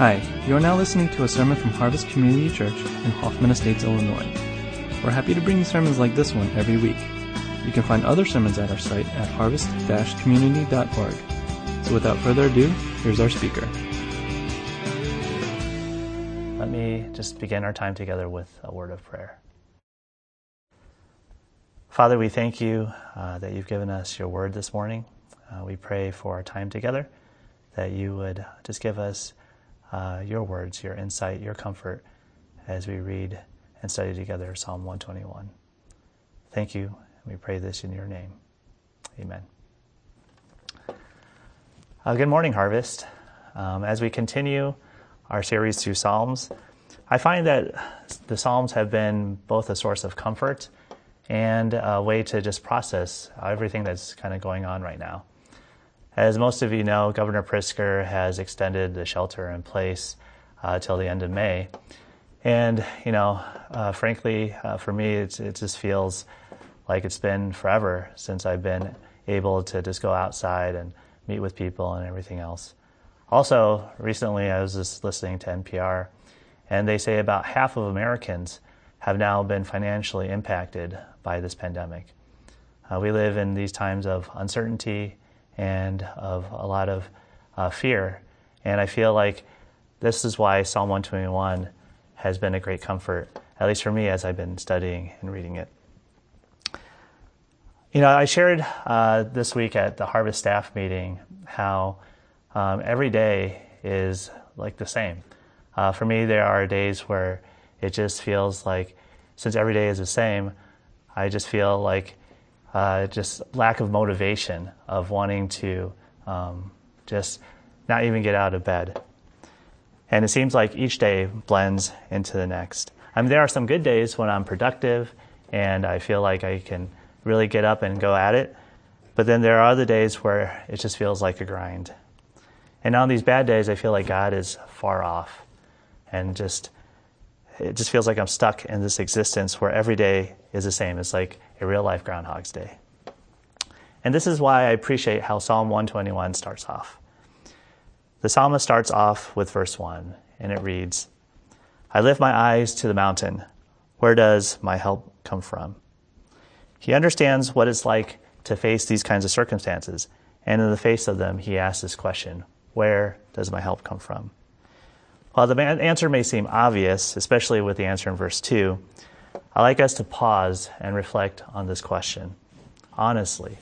Hi, you are now listening to a sermon from Harvest Community Church in Hoffman Estates, Illinois. We're happy to bring you sermons like this one every week. You can find other sermons at our site at harvest-community.org. So without further ado, here's our speaker. Let me just begin our time together with a word of prayer. Father, we thank you uh, that you've given us your word this morning. Uh, we pray for our time together, that you would just give us uh, your words, your insight, your comfort as we read and study together Psalm 121. Thank you. and We pray this in your name. Amen. Uh, good morning, Harvest. Um, as we continue our series through Psalms, I find that the Psalms have been both a source of comfort and a way to just process everything that's kind of going on right now. As most of you know, Governor Pritzker has extended the shelter in place uh, till the end of May. And, you know, uh, frankly, uh, for me, it just feels like it's been forever since I've been able to just go outside and meet with people and everything else. Also, recently I was just listening to NPR, and they say about half of Americans have now been financially impacted by this pandemic. Uh, we live in these times of uncertainty and of a lot of uh, fear. And I feel like this is why Psalm 121 has been a great comfort, at least for me as I've been studying and reading it. You know, I shared uh, this week at the Harvest staff meeting how um, every day is like the same. Uh, for me, there are days where it just feels like, since every day is the same, I just feel like uh, just lack of motivation of wanting to um, just not even get out of bed. And it seems like each day blends into the next. I mean, there are some good days when I'm productive and I feel like I can really get up and go at it. But then there are other days where it just feels like a grind. And on these bad days, I feel like God is far off and just, it just feels like I'm stuck in this existence where every day is the same. It's like a real life Groundhog's Day. And this is why I appreciate how Psalm 121 starts off. The psalmist starts off with verse 1, and it reads I lift my eyes to the mountain. Where does my help come from? He understands what it's like to face these kinds of circumstances, and in the face of them, he asks this question Where does my help come from? While the answer may seem obvious, especially with the answer in verse 2, I like us to pause and reflect on this question. Honestly,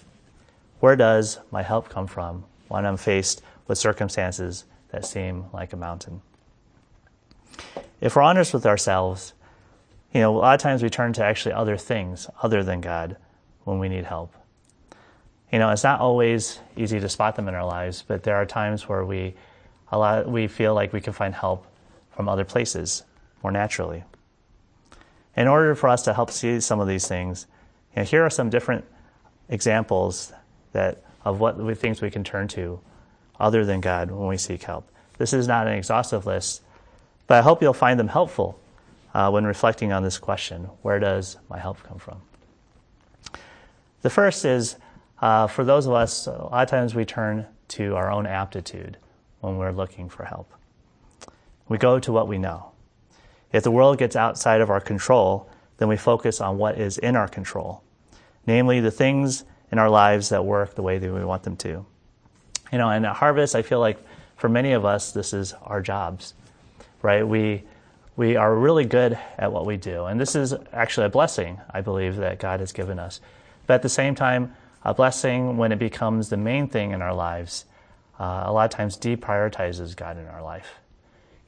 where does my help come from when I'm faced with circumstances that seem like a mountain? If we're honest with ourselves, you know, a lot of times we turn to actually other things other than God when we need help. You know, it's not always easy to spot them in our lives, but there are times where we, a lot, we feel like we can find help from other places more naturally. In order for us to help see some of these things, you know, here are some different examples that of what we, things we can turn to other than God when we seek help. This is not an exhaustive list, but I hope you'll find them helpful uh, when reflecting on this question where does my help come from? The first is uh, for those of us, a lot of times we turn to our own aptitude when we're looking for help. We go to what we know. If the world gets outside of our control, then we focus on what is in our control, namely the things in our lives that work the way that we want them to. You know, and at Harvest, I feel like for many of us, this is our jobs, right? We we are really good at what we do, and this is actually a blessing, I believe, that God has given us. But at the same time, a blessing when it becomes the main thing in our lives, uh, a lot of times deprioritizes God in our life.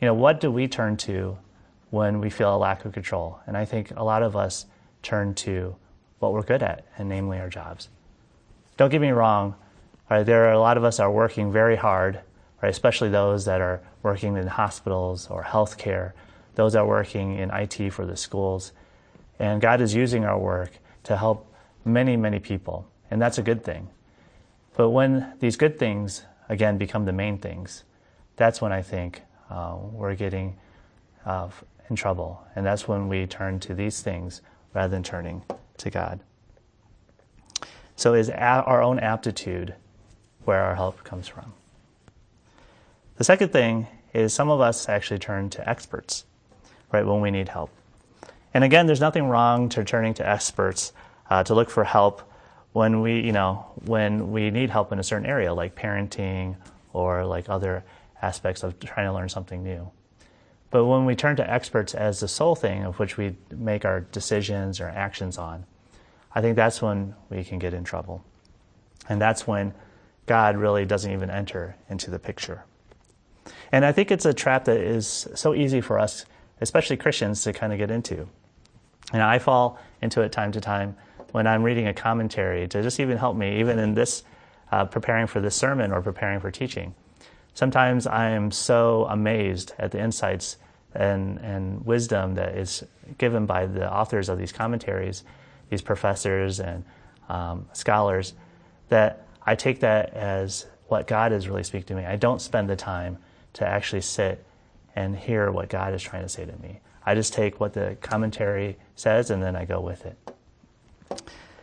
You know, what do we turn to when we feel a lack of control. And I think a lot of us turn to what we're good at, and namely our jobs. Don't get me wrong, right, there are a lot of us are working very hard, right, especially those that are working in hospitals or healthcare, those that are working in IT for the schools. And God is using our work to help many, many people, and that's a good thing. But when these good things, again, become the main things, that's when I think uh, we're getting uh, in trouble. And that's when we turn to these things rather than turning to God. So, is our own aptitude where our help comes from? The second thing is some of us actually turn to experts, right, when we need help. And again, there's nothing wrong to turning to experts uh, to look for help when we, you know, when we need help in a certain area, like parenting or like other aspects of trying to learn something new. But when we turn to experts as the sole thing of which we make our decisions or actions on, I think that's when we can get in trouble. And that's when God really doesn't even enter into the picture. And I think it's a trap that is so easy for us, especially Christians, to kind of get into. And I fall into it time to time when I'm reading a commentary to just even help me, even in this, uh, preparing for this sermon or preparing for teaching. Sometimes I am so amazed at the insights and, and wisdom that is given by the authors of these commentaries, these professors and um, scholars, that I take that as what God is really speaking to me. I don't spend the time to actually sit and hear what God is trying to say to me. I just take what the commentary says and then I go with it.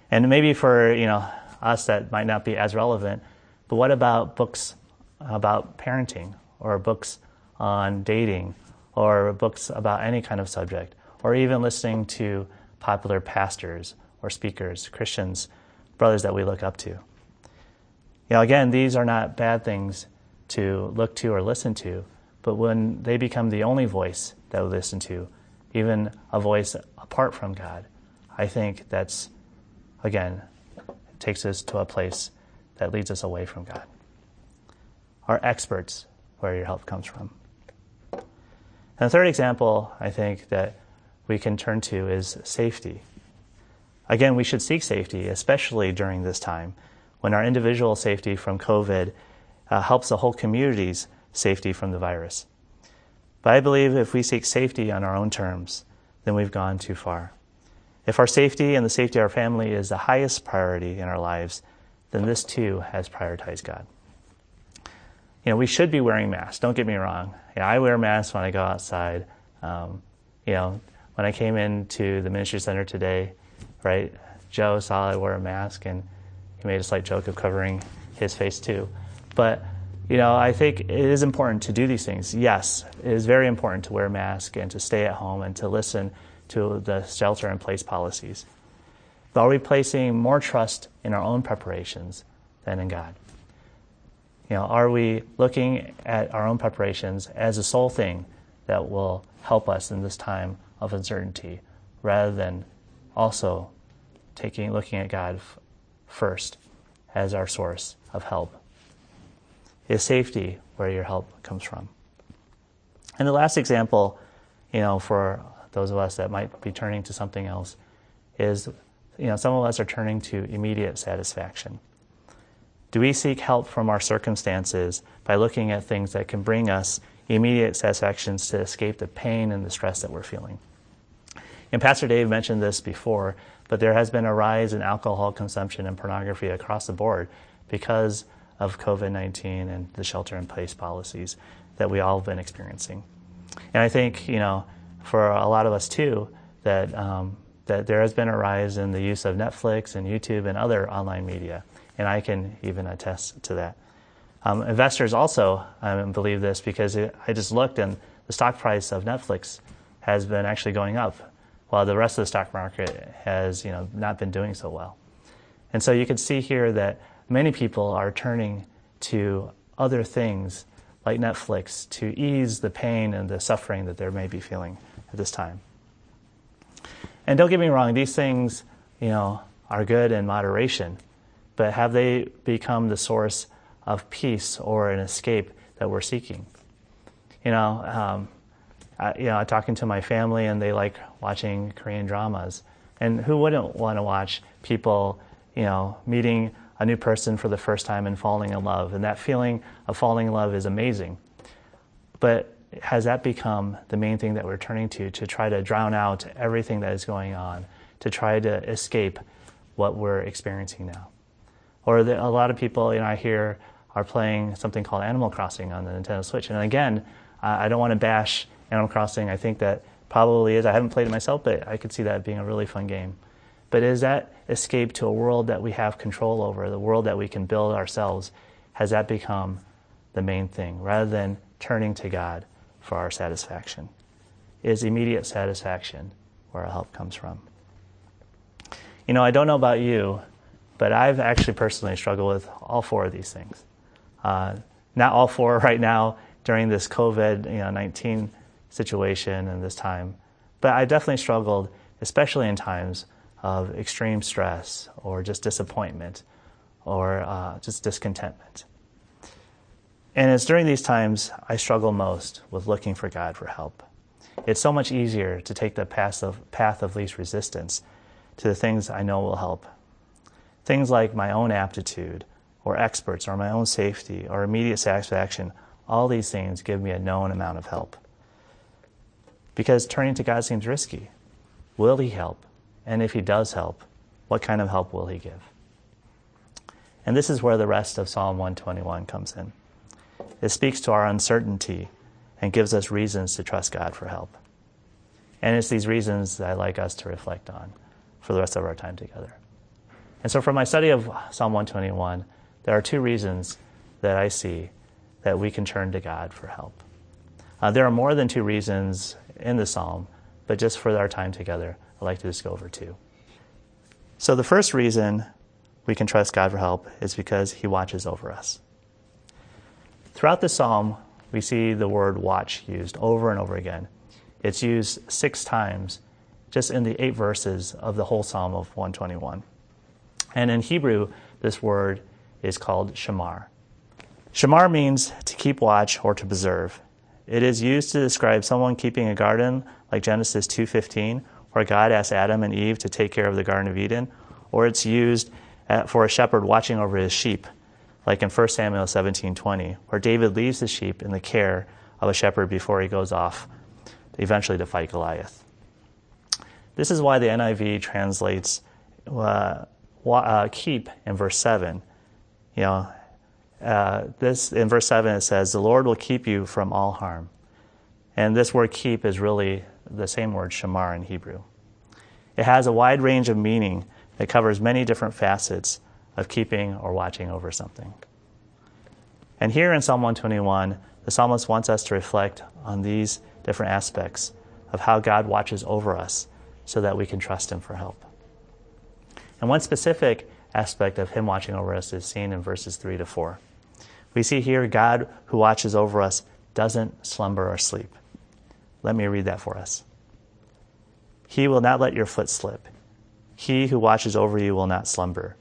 And maybe for you know us that might not be as relevant, but what about books about parenting or books on dating or books about any kind of subject or even listening to popular pastors or speakers, Christians, brothers that we look up to? You know, again, these are not bad things to look to or listen to, but when they become the only voice that we listen to, even a voice apart from God, I think that's, again, takes us to a place that leads us away from God. Are experts where your help comes from. And the third example I think that we can turn to is safety. Again, we should seek safety, especially during this time when our individual safety from COVID uh, helps the whole community's safety from the virus. But I believe if we seek safety on our own terms, then we've gone too far. If our safety and the safety of our family is the highest priority in our lives, then this too has prioritized God. You know, we should be wearing masks. Don't get me wrong. I wear masks when I go outside. Um, you know, when I came into the ministry center today, right, Joe saw I wore a mask and he made a slight joke of covering his face too. But you know, I think it is important to do these things. Yes, it is very important to wear a mask and to stay at home and to listen to the shelter in place policies. But are we placing more trust in our own preparations than in God? You know, are we looking at our own preparations as a sole thing that will help us in this time of uncertainty rather than also taking looking at God first as our source of help. Is safety where your help comes from. And the last example, you know, for those of us that might be turning to something else, is, you know, some of us are turning to immediate satisfaction. Do we seek help from our circumstances by looking at things that can bring us immediate satisfactions to escape the pain and the stress that we're feeling? And Pastor Dave mentioned this before, but there has been a rise in alcohol consumption and pornography across the board because of COVID 19 and the shelter in place policies that we all have been experiencing. And I think, you know, for a lot of us too, that, um, that there has been a rise in the use of Netflix and YouTube and other online media. And I can even attest to that. Um, investors also um, believe this because it, I just looked and the stock price of Netflix has been actually going up while the rest of the stock market has you know, not been doing so well. And so you can see here that many people are turning to other things like Netflix to ease the pain and the suffering that they may be feeling at this time. And don't get me wrong, these things, you know, are good in moderation, but have they become the source of peace or an escape that we're seeking? You know, um, I, you know, talking to my family and they like watching Korean dramas. And who wouldn't want to watch people, you know, meeting a new person for the first time and falling in love? And that feeling of falling in love is amazing. But has that become the main thing that we're turning to to try to drown out everything that is going on, to try to escape what we're experiencing now? Or the, a lot of people, you know, I hear are playing something called Animal Crossing on the Nintendo Switch. And again, I don't want to bash Animal Crossing. I think that probably is. I haven't played it myself, but I could see that being a really fun game. But is that escape to a world that we have control over, the world that we can build ourselves? Has that become the main thing rather than turning to God for our satisfaction. Is immediate satisfaction where our help comes from. You know, I don't know about you, but I've actually personally struggled with all four of these things. Uh, not all four right now during this COVID you know, 19 situation and this time, but I definitely struggled, especially in times of extreme stress or just disappointment or uh, just discontentment. And it's during these times I struggle most with looking for God for help. It's so much easier to take the path of, path of least resistance to the things I know will help. Things like my own aptitude, or experts, or my own safety, or immediate satisfaction, all these things give me a known amount of help. Because turning to God seems risky. Will He help? And if He does help, what kind of help will He give? And this is where the rest of Psalm 121 comes in. It speaks to our uncertainty and gives us reasons to trust God for help. And it's these reasons that I'd like us to reflect on for the rest of our time together. And so, from my study of Psalm 121, there are two reasons that I see that we can turn to God for help. Uh, there are more than two reasons in the psalm, but just for our time together, I'd like to just go over two. So, the first reason we can trust God for help is because He watches over us. Throughout the psalm, we see the word watch used over and over again. It's used six times just in the eight verses of the whole psalm of 121. And in Hebrew, this word is called shamar. Shamar means to keep watch or to preserve. It is used to describe someone keeping a garden like Genesis 2:15, where God asked Adam and Eve to take care of the garden of Eden, or it's used for a shepherd watching over his sheep like in 1 Samuel 17:20, where David leaves his sheep in the care of a shepherd before he goes off eventually to fight Goliath. This is why the NIV translates uh, uh, keep in verse 7. You know, uh, this in verse 7 it says, "The Lord will keep you from all harm." And this word keep is really the same word shamar in Hebrew. It has a wide range of meaning that covers many different facets of keeping or watching over something. And here in Psalm 121, the psalmist wants us to reflect on these different aspects of how God watches over us so that we can trust Him for help. And one specific aspect of Him watching over us is seen in verses 3 to 4. We see here God who watches over us doesn't slumber or sleep. Let me read that for us. He will not let your foot slip. He who watches over you will not slumber.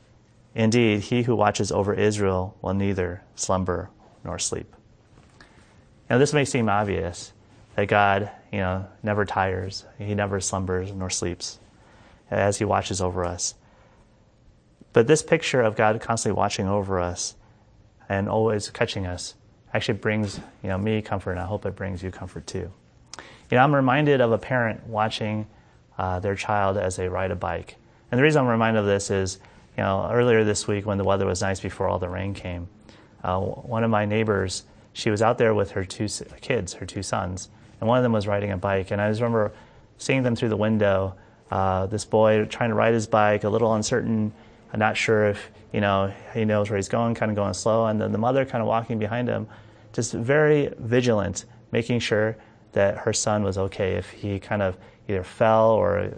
Indeed, he who watches over Israel will neither slumber nor sleep. Now, this may seem obvious that God, you know, never tires, he never slumbers nor sleeps as he watches over us. But this picture of God constantly watching over us and always catching us actually brings, you know, me comfort, and I hope it brings you comfort too. You know, I'm reminded of a parent watching uh, their child as they ride a bike. And the reason I'm reminded of this is you know, earlier this week when the weather was nice before all the rain came, uh, one of my neighbors, she was out there with her two kids, her two sons, and one of them was riding a bike. And I just remember seeing them through the window. Uh, this boy trying to ride his bike, a little uncertain, not sure if you know he knows where he's going, kind of going slow, and then the mother kind of walking behind him, just very vigilant, making sure that her son was okay if he kind of either fell or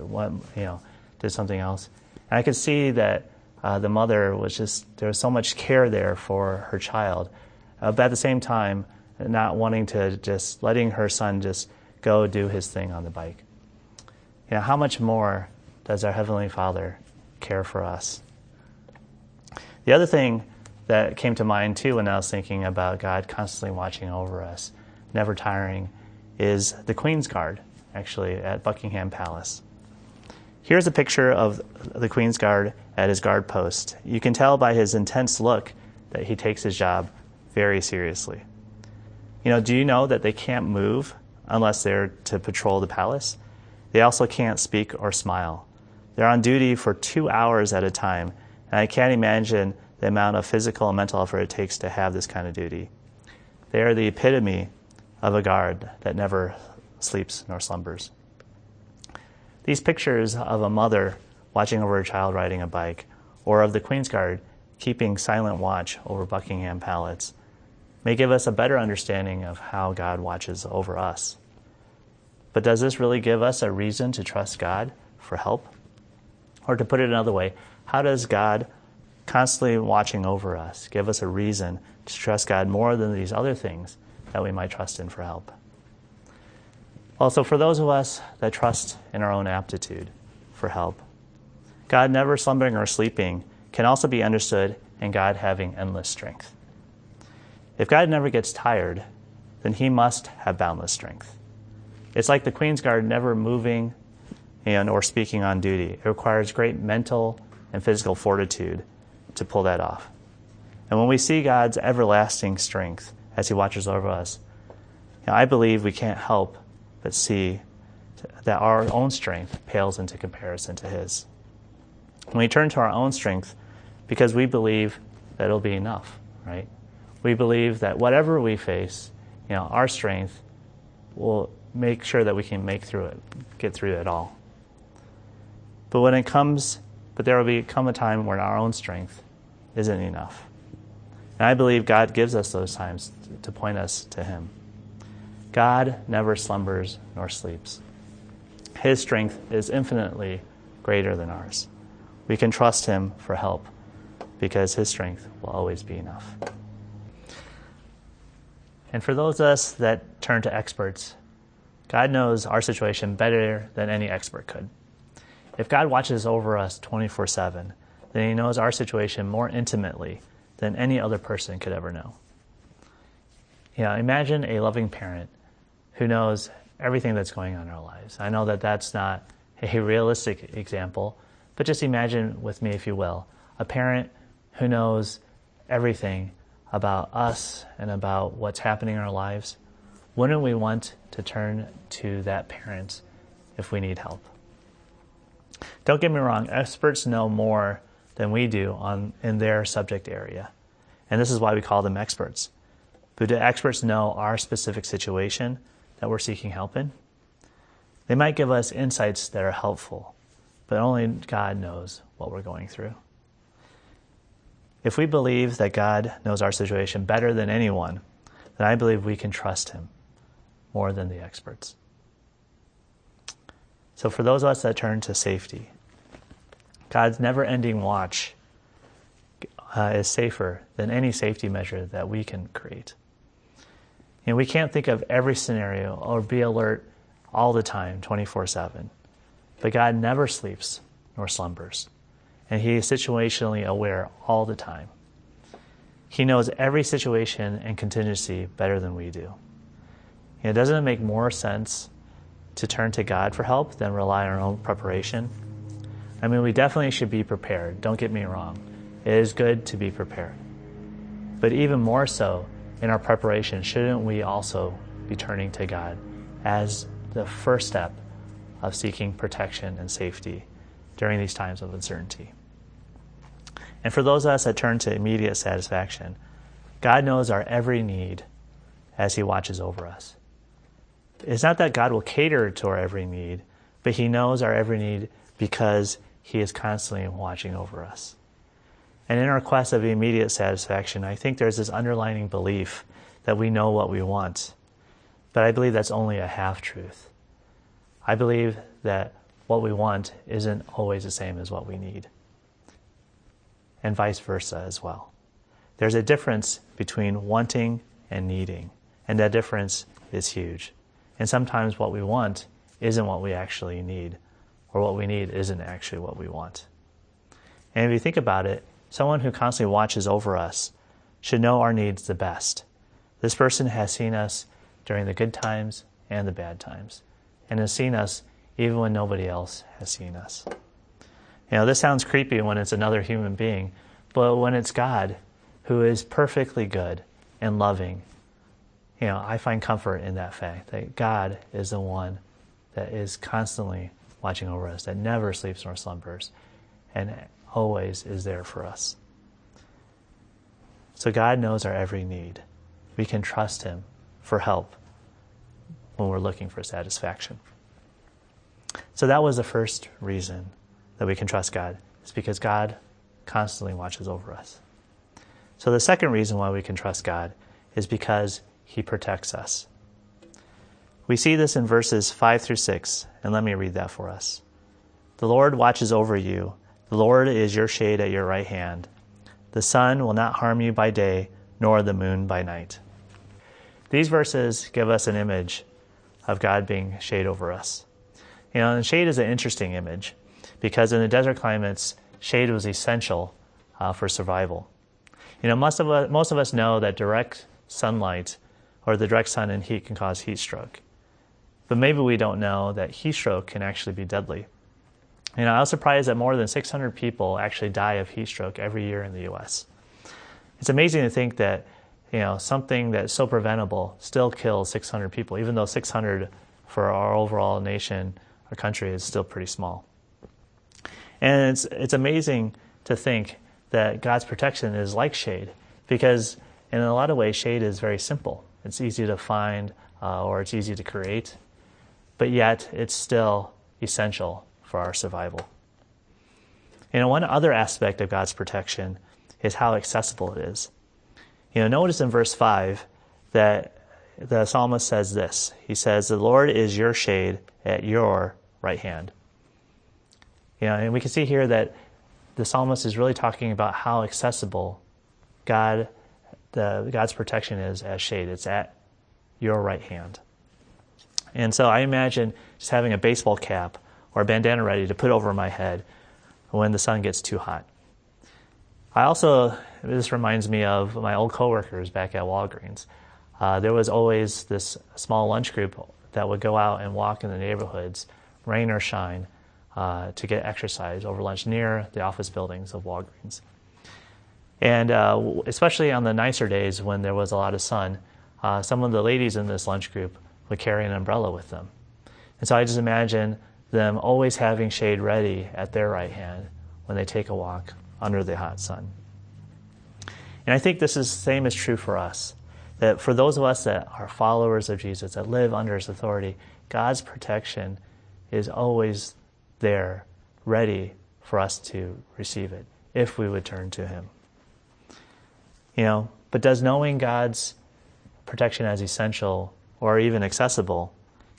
you know did something else. And I could see that uh, the mother was just, there was so much care there for her child. Uh, but at the same time, not wanting to just letting her son just go do his thing on the bike. You know, how much more does our Heavenly Father care for us? The other thing that came to mind too when I was thinking about God constantly watching over us, never tiring, is the Queen's Guard, actually, at Buckingham Palace. Here's a picture of the Queen's Guard at his guard post. You can tell by his intense look that he takes his job very seriously. You know, do you know that they can't move unless they're to patrol the palace? They also can't speak or smile. They're on duty for two hours at a time, and I can't imagine the amount of physical and mental effort it takes to have this kind of duty. They are the epitome of a guard that never sleeps nor slumbers. These pictures of a mother watching over her child riding a bike, or of the Queen's Guard keeping silent watch over Buckingham Palace, may give us a better understanding of how God watches over us. But does this really give us a reason to trust God for help? Or to put it another way, how does God constantly watching over us give us a reason to trust God more than these other things that we might trust in for help? Also, for those of us that trust in our own aptitude for help, God never slumbering or sleeping can also be understood in God having endless strength. If God never gets tired, then he must have boundless strength. It's like the Queen's Guard never moving and or speaking on duty. It requires great mental and physical fortitude to pull that off. And when we see God's everlasting strength as he watches over us, you know, I believe we can't help but see that our own strength pales into comparison to his. When we turn to our own strength, because we believe that it'll be enough, right? We believe that whatever we face, you know, our strength will make sure that we can make through it, get through it all. But when it comes, but there will be come a time when our own strength isn't enough. And I believe God gives us those times to point us to Him. God never slumbers nor sleeps. His strength is infinitely greater than ours. We can trust Him for help because His strength will always be enough. And for those of us that turn to experts, God knows our situation better than any expert could. If God watches over us 24 7, then He knows our situation more intimately than any other person could ever know. You know, imagine a loving parent who knows everything that's going on in our lives. I know that that's not a realistic example, but just imagine with me, if you will, a parent who knows everything about us and about what's happening in our lives. Wouldn't we want to turn to that parent if we need help? Don't get me wrong, experts know more than we do on, in their subject area. And this is why we call them experts. But do experts know our specific situation that we're seeking help in? They might give us insights that are helpful, but only God knows what we're going through. If we believe that God knows our situation better than anyone, then I believe we can trust Him more than the experts. So, for those of us that turn to safety, God's never ending watch uh, is safer than any safety measure that we can create. And we can't think of every scenario or be alert all the time, 24 7. But God never sleeps nor slumbers, and He is situationally aware all the time. He knows every situation and contingency better than we do. And doesn't it make more sense to turn to God for help than rely on our own preparation? I mean, we definitely should be prepared, don't get me wrong. It is good to be prepared. But even more so, in our preparation, shouldn't we also be turning to God as the first step of seeking protection and safety during these times of uncertainty? And for those of us that turn to immediate satisfaction, God knows our every need as He watches over us. It's not that God will cater to our every need, but He knows our every need because He is constantly watching over us. And in our quest of immediate satisfaction, I think there's this underlining belief that we know what we want. But I believe that's only a half truth. I believe that what we want isn't always the same as what we need, and vice versa as well. There's a difference between wanting and needing, and that difference is huge. And sometimes what we want isn't what we actually need, or what we need isn't actually what we want. And if you think about it, Someone who constantly watches over us should know our needs the best. This person has seen us during the good times and the bad times, and has seen us even when nobody else has seen us. You know, this sounds creepy when it's another human being, but when it's God, who is perfectly good and loving, you know, I find comfort in that fact that God is the one that is constantly watching over us, that never sleeps nor slumbers, and always is there for us. So God knows our every need. We can trust Him for help when we're looking for satisfaction. So that was the first reason that we can trust God, is because God constantly watches over us. So the second reason why we can trust God is because he protects us. We see this in verses 5 through 6, and let me read that for us. The Lord watches over you, the Lord is your shade at your right hand. The sun will not harm you by day, nor the moon by night. These verses give us an image of God being shade over us. You know, and shade is an interesting image because in the desert climates, shade was essential uh, for survival. You know, most of, us, most of us know that direct sunlight or the direct sun and heat can cause heat stroke. But maybe we don't know that heat stroke can actually be deadly. You know, I was surprised that more than 600 people actually die of heat stroke every year in the US. It's amazing to think that, you know, something that's so preventable still kills 600 people, even though 600 for our overall nation or country is still pretty small. And it's, it's amazing to think that God's protection is like shade because in a lot of ways, shade is very simple. It's easy to find uh, or it's easy to create, but yet it's still essential for our survival. You know, one other aspect of God's protection is how accessible it is. You know, notice in verse 5 that the psalmist says this He says, The Lord is your shade at your right hand. You know, and we can see here that the psalmist is really talking about how accessible God, the, God's protection is as shade. It's at your right hand. And so I imagine just having a baseball cap or a bandana ready to put over my head when the sun gets too hot. I also, this reminds me of my old coworkers back at Walgreens. Uh, there was always this small lunch group that would go out and walk in the neighborhoods, rain or shine, uh, to get exercise over lunch near the office buildings of Walgreens. And uh, especially on the nicer days when there was a lot of sun, uh, some of the ladies in this lunch group would carry an umbrella with them. And so I just imagine them always having shade ready at their right hand when they take a walk under the hot sun. And I think this is the same is true for us. That for those of us that are followers of Jesus, that live under his authority, God's protection is always there, ready for us to receive it, if we would turn to him. You know, but does knowing God's protection as essential or even accessible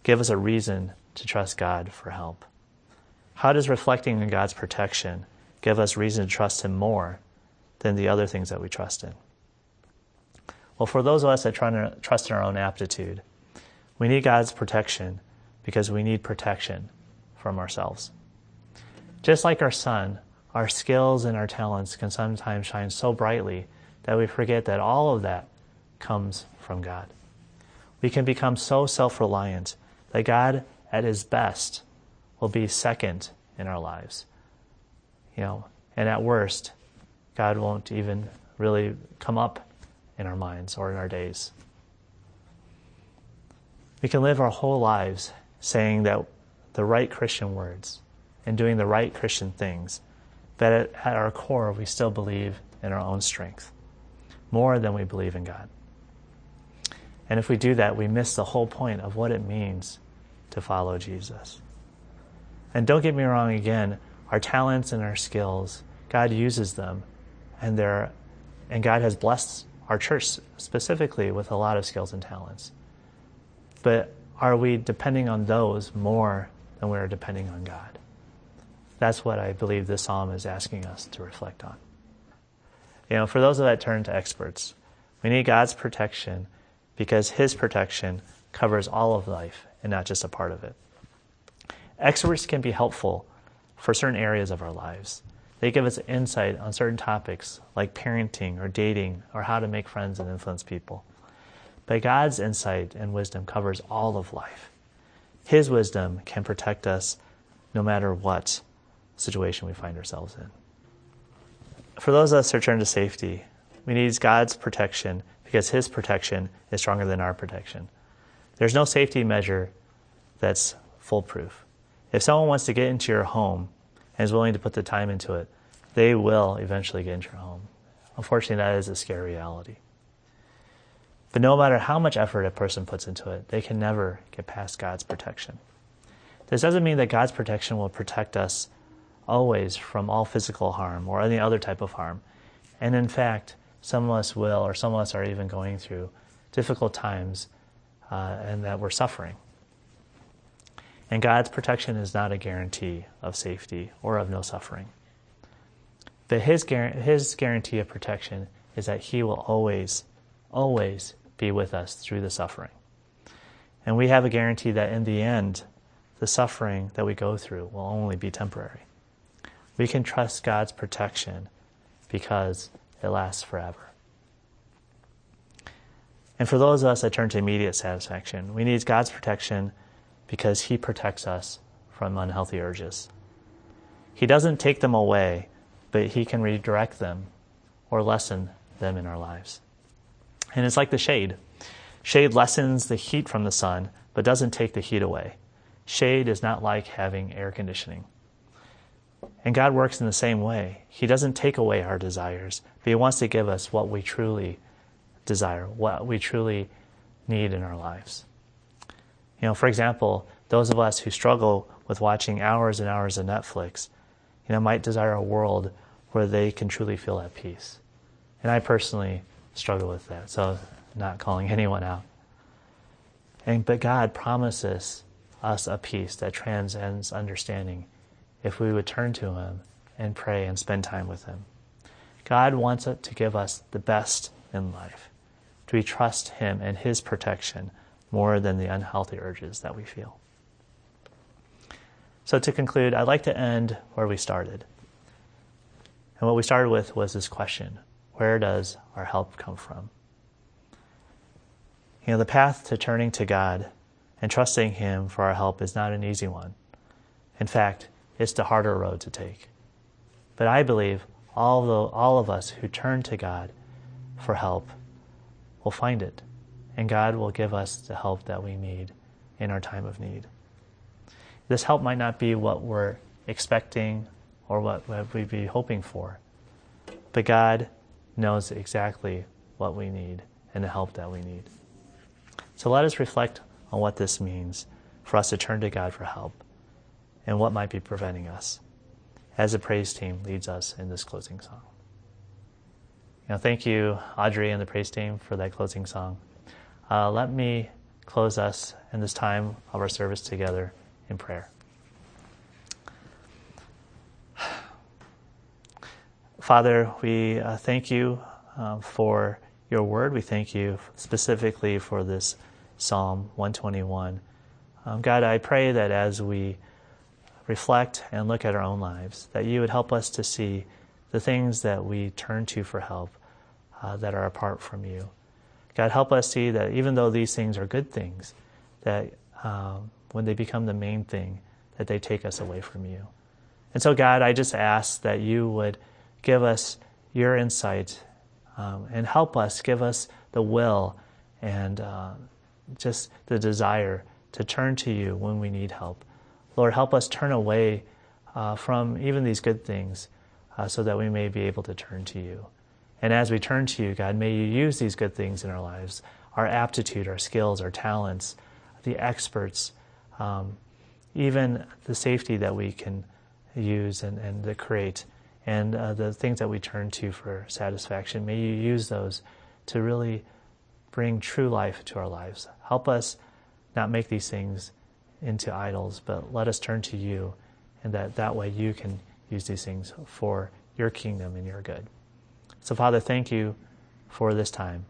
give us a reason to trust God for help? How does reflecting on God's protection give us reason to trust Him more than the other things that we trust in? Well, for those of us that try to trust in our own aptitude, we need God's protection because we need protection from ourselves. Just like our sun, our skills and our talents can sometimes shine so brightly that we forget that all of that comes from God. We can become so self reliant that God at his best will be second in our lives. You know, and at worst, God won't even really come up in our minds or in our days. We can live our whole lives saying that the right Christian words and doing the right Christian things, but at, at our core, we still believe in our own strength more than we believe in God. And if we do that, we miss the whole point of what it means to follow Jesus. And don't get me wrong again, our talents and our skills, God uses them, and they're, and God has blessed our church specifically with a lot of skills and talents. But are we depending on those more than we're depending on God? That's what I believe this psalm is asking us to reflect on. You know, for those that turn to experts, we need God's protection because His protection covers all of life and not just a part of it. Experts can be helpful for certain areas of our lives. They give us insight on certain topics like parenting or dating or how to make friends and influence people. But God's insight and wisdom covers all of life. His wisdom can protect us no matter what situation we find ourselves in. For those of us who turn to safety, we need God's protection because His protection is stronger than our protection. There's no safety measure that's foolproof. If someone wants to get into your home and is willing to put the time into it, they will eventually get into your home. Unfortunately, that is a scary reality. But no matter how much effort a person puts into it, they can never get past God's protection. This doesn't mean that God's protection will protect us always from all physical harm or any other type of harm. And in fact, some of us will, or some of us are even going through difficult times uh, and that we're suffering. And God's protection is not a guarantee of safety or of no suffering. But his, his guarantee of protection is that He will always, always be with us through the suffering. And we have a guarantee that in the end, the suffering that we go through will only be temporary. We can trust God's protection because it lasts forever. And for those of us that turn to immediate satisfaction, we need God's protection because He protects us from unhealthy urges. He doesn't take them away, but He can redirect them or lessen them in our lives. And it's like the shade. Shade lessens the heat from the sun, but doesn't take the heat away. Shade is not like having air conditioning. And God works in the same way. He doesn't take away our desires, but He wants to give us what we truly desire, what we truly need in our lives. You know, for example, those of us who struggle with watching hours and hours of Netflix, you know, might desire a world where they can truly feel at peace. And I personally struggle with that, so I'm not calling anyone out. And but God promises us a peace that transcends understanding if we would turn to Him and pray and spend time with Him. God wants to give us the best in life. Do we trust Him and His protection more than the unhealthy urges that we feel? So, to conclude, I'd like to end where we started. And what we started with was this question Where does our help come from? You know, the path to turning to God and trusting Him for our help is not an easy one. In fact, it's the harder road to take. But I believe all the, all of us who turn to God for help will find it, and God will give us the help that we need in our time of need. This help might not be what we're expecting or what we'd be hoping for, but God knows exactly what we need and the help that we need. So let us reflect on what this means for us to turn to God for help and what might be preventing us as the praise team leads us in this closing song. Know, thank you, Audrey and the praise team, for that closing song. Uh, let me close us in this time of our service together in prayer. Father, we uh, thank you uh, for your word. We thank you specifically for this Psalm 121. Um, God, I pray that as we reflect and look at our own lives, that you would help us to see the things that we turn to for help uh, that are apart from you. God, help us see that even though these things are good things, that um, when they become the main thing, that they take us away from you. And so, God, I just ask that you would give us your insight um, and help us, give us the will and uh, just the desire to turn to you when we need help. Lord, help us turn away uh, from even these good things uh, so that we may be able to turn to you. And as we turn to you, God, may you use these good things in our lives our aptitude, our skills, our talents, the experts, um, even the safety that we can use and, and create, and uh, the things that we turn to for satisfaction. May you use those to really bring true life to our lives. Help us not make these things into idols, but let us turn to you, and that that way you can use these things for your kingdom and your good. So, Father, thank you for this time.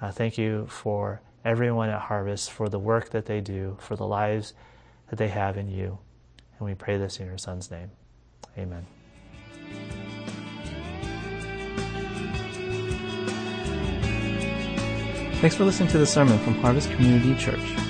Uh, thank you for everyone at Harvest, for the work that they do, for the lives that they have in you. And we pray this in your Son's name. Amen. Thanks for listening to the sermon from Harvest Community Church.